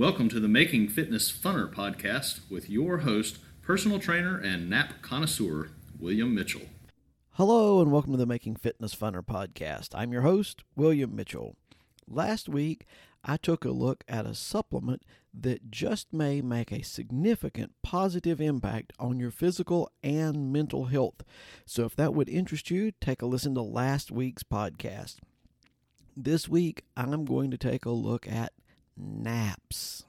Welcome to the Making Fitness Funner podcast with your host, personal trainer and nap connoisseur, William Mitchell. Hello, and welcome to the Making Fitness Funner podcast. I'm your host, William Mitchell. Last week, I took a look at a supplement that just may make a significant positive impact on your physical and mental health. So, if that would interest you, take a listen to last week's podcast. This week, I'm going to take a look at naps.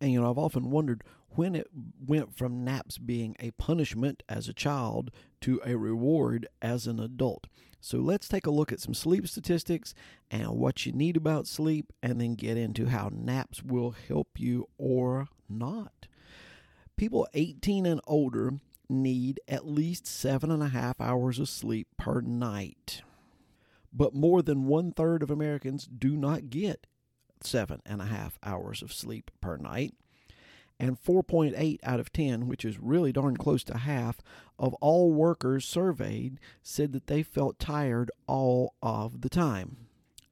And you know, I've often wondered when it went from naps being a punishment as a child to a reward as an adult. So let's take a look at some sleep statistics and what you need about sleep, and then get into how naps will help you or not. People 18 and older need at least seven and a half hours of sleep per night. But more than one third of Americans do not get seven and a half hours of sleep per night. And 4.8 out of 10, which is really darn close to half, of all workers surveyed said that they felt tired all of the time.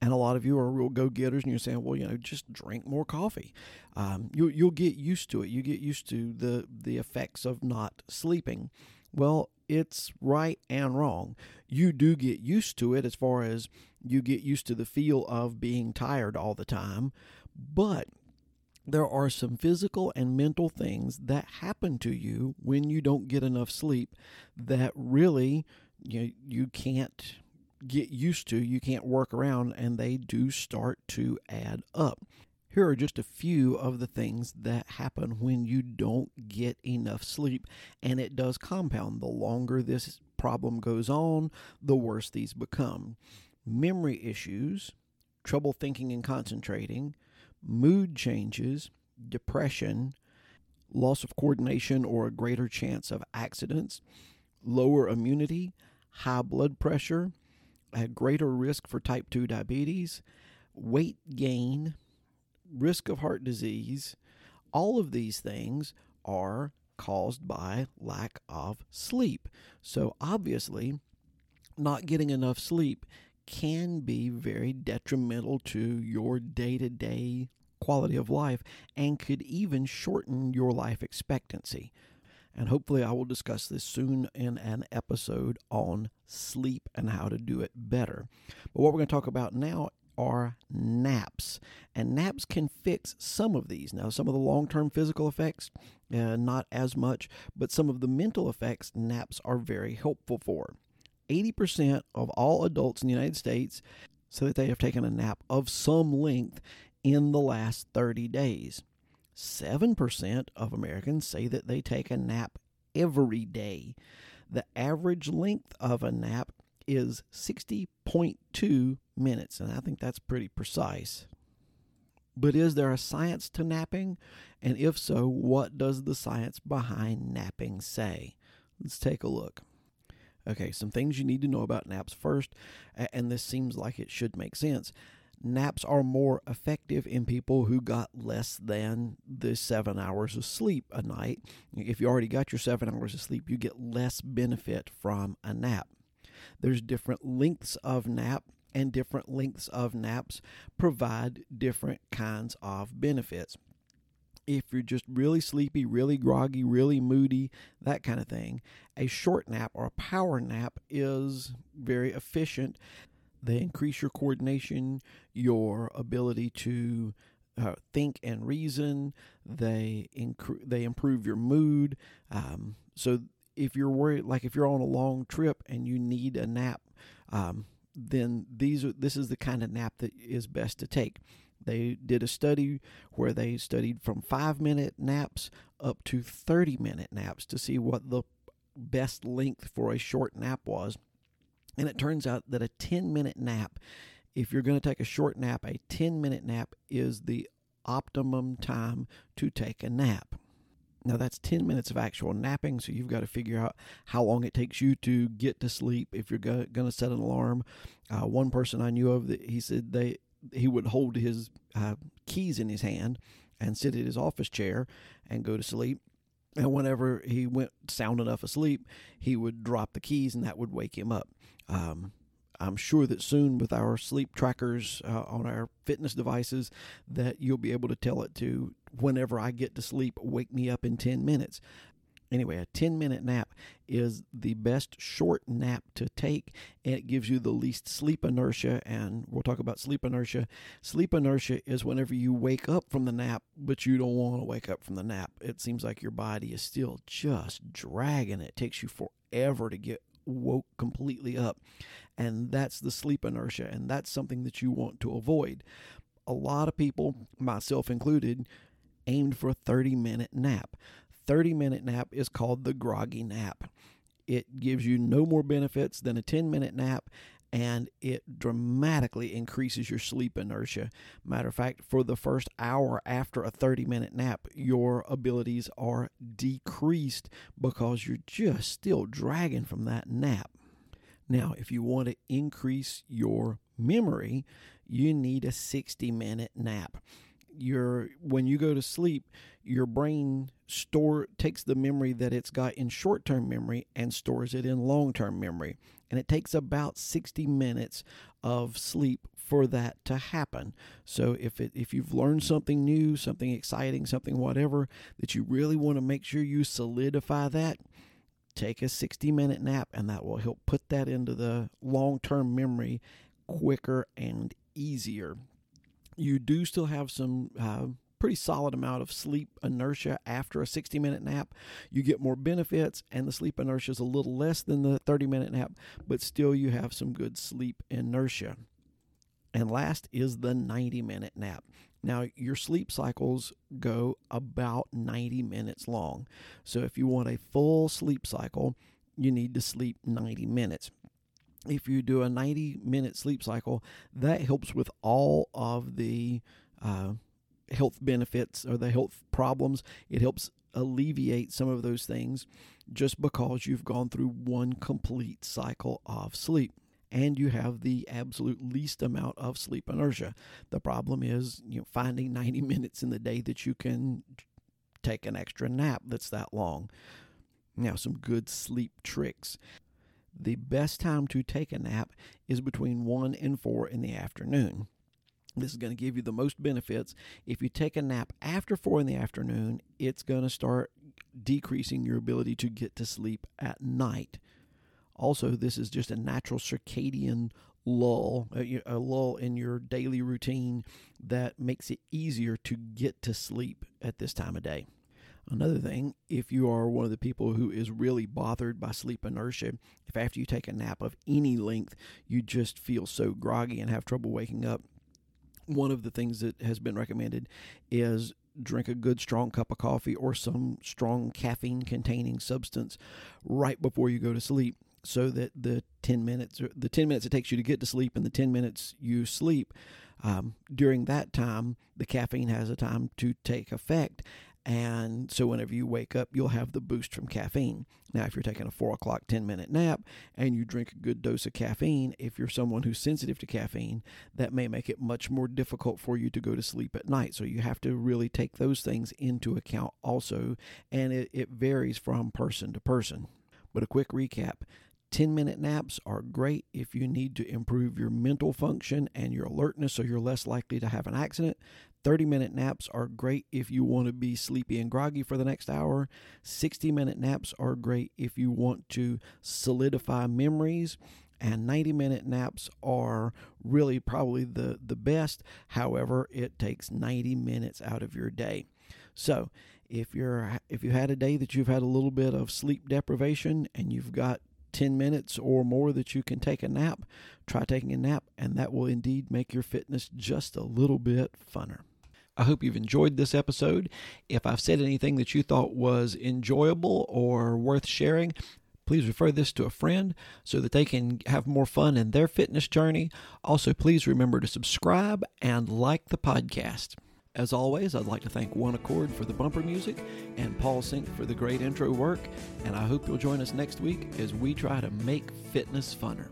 And a lot of you are real go getters, and you're saying, well, you know, just drink more coffee. Um, you, you'll get used to it. You get used to the, the effects of not sleeping. Well, it's right and wrong. You do get used to it as far as you get used to the feel of being tired all the time, but there are some physical and mental things that happen to you when you don't get enough sleep that really you, you can't get used to, you can't work around, and they do start to add up. Here are just a few of the things that happen when you don't get enough sleep, and it does compound. The longer this problem goes on, the worse these become. Memory issues, trouble thinking and concentrating, mood changes, depression, loss of coordination or a greater chance of accidents, lower immunity, high blood pressure, a greater risk for type 2 diabetes, weight gain, risk of heart disease, all of these things are caused by lack of sleep. So, obviously, not getting enough sleep can be very detrimental to your day to day quality of life and could even shorten your life expectancy. And hopefully, I will discuss this soon in an episode on sleep and how to do it better. But what we're going to talk about now are naps. And naps can fix some of these. Now, some of the long term physical effects, uh, not as much, but some of the mental effects, naps are very helpful for. 80% of all adults in the United States say that they have taken a nap of some length in the last 30 days. 7% of Americans say that they take a nap every day. The average length of a nap is 60.2 minutes, and I think that's pretty precise. But is there a science to napping? And if so, what does the science behind napping say? Let's take a look. Okay, some things you need to know about naps first, and this seems like it should make sense. Naps are more effective in people who got less than the seven hours of sleep a night. If you already got your seven hours of sleep, you get less benefit from a nap. There's different lengths of nap, and different lengths of naps provide different kinds of benefits. If you're just really sleepy, really groggy, really moody, that kind of thing, a short nap or a power nap is very efficient. They increase your coordination, your ability to uh, think and reason. They inc- they improve your mood. Um, so if you're worried, like if you're on a long trip and you need a nap, um, then these are this is the kind of nap that is best to take. They did a study where they studied from five minute naps up to 30 minute naps to see what the best length for a short nap was. And it turns out that a 10 minute nap, if you're going to take a short nap, a 10 minute nap is the optimum time to take a nap. Now that's 10 minutes of actual napping, so you've got to figure out how long it takes you to get to sleep if you're going to set an alarm. Uh, one person I knew of, that he said they he would hold his uh, keys in his hand and sit at his office chair and go to sleep. And whenever he went sound enough asleep, he would drop the keys and that would wake him up. Um, I'm sure that soon with our sleep trackers uh, on our fitness devices that you'll be able to tell it to whenever I get to sleep, wake me up in 10 minutes. Anyway, a 10 minute nap is the best short nap to take, and it gives you the least sleep inertia. And we'll talk about sleep inertia. Sleep inertia is whenever you wake up from the nap, but you don't want to wake up from the nap. It seems like your body is still just dragging. It takes you forever to get woke completely up. And that's the sleep inertia, and that's something that you want to avoid. A lot of people, myself included, aimed for a 30 minute nap. 30 minute nap is called the groggy nap. It gives you no more benefits than a 10 minute nap and it dramatically increases your sleep inertia. Matter of fact, for the first hour after a 30 minute nap, your abilities are decreased because you're just still dragging from that nap. Now, if you want to increase your memory, you need a 60 minute nap your when you go to sleep your brain store takes the memory that it's got in short-term memory and stores it in long-term memory. And it takes about 60 minutes of sleep for that to happen. So if it if you've learned something new something exciting something whatever that you really want to make sure you solidify that take a 60 minute nap and that will help put that into the long-term memory quicker and easier you do still have some uh, pretty solid amount of sleep inertia after a 60 minute nap. You get more benefits, and the sleep inertia is a little less than the 30 minute nap, but still you have some good sleep inertia. And last is the 90 minute nap. Now, your sleep cycles go about 90 minutes long. So, if you want a full sleep cycle, you need to sleep 90 minutes if you do a 90 minute sleep cycle, that helps with all of the uh, health benefits or the health problems. It helps alleviate some of those things just because you've gone through one complete cycle of sleep and you have the absolute least amount of sleep inertia. The problem is, you know, finding 90 minutes in the day that you can take an extra nap that's that long. Now, some good sleep tricks the best time to take a nap is between 1 and 4 in the afternoon. This is going to give you the most benefits. If you take a nap after 4 in the afternoon, it's going to start decreasing your ability to get to sleep at night. Also, this is just a natural circadian lull, uh, a, lull in your daily routine that makes it easier to get to sleep at this time of day. Another thing, if you are one of the people who is really bothered by sleep inertia, if after you take a nap of any length, you just feel so groggy and have trouble waking up, one of the things that has been recommended is drink a good strong cup of coffee or some strong caffeine containing substance right before you go to sleep so that the 10 minutes the 10 minutes it takes you to get to sleep and the 10 minutes you sleep um, during that time the caffeine has a time to take effect and so whenever you wake up, you'll have the boost from caffeine. Now, if you're taking a four o'clock, 10 minute nap and you drink a good dose of caffeine, if you're someone who's sensitive to caffeine, that may make it much more difficult for you to go to sleep at night. So you have to really take those things into account also. And it, it varies from person to person. But a quick recap 10 minute naps are great if you need to improve your mental function and your alertness so you're less likely to have an accident. 30 minute naps are great if you want to be sleepy and groggy for the next hour. 60 minute naps are great if you want to solidify memories. And 90 minute naps are really probably the, the best. However, it takes 90 minutes out of your day. So, if you're if you had a day that you've had a little bit of sleep deprivation and you've got 10 minutes or more that you can take a nap, try taking a nap, and that will indeed make your fitness just a little bit funner. I hope you've enjoyed this episode. If I've said anything that you thought was enjoyable or worth sharing, please refer this to a friend so that they can have more fun in their fitness journey. Also, please remember to subscribe and like the podcast. As always, I'd like to thank One Accord for the bumper music and Paul Sink for the great intro work. And I hope you'll join us next week as we try to make fitness funner.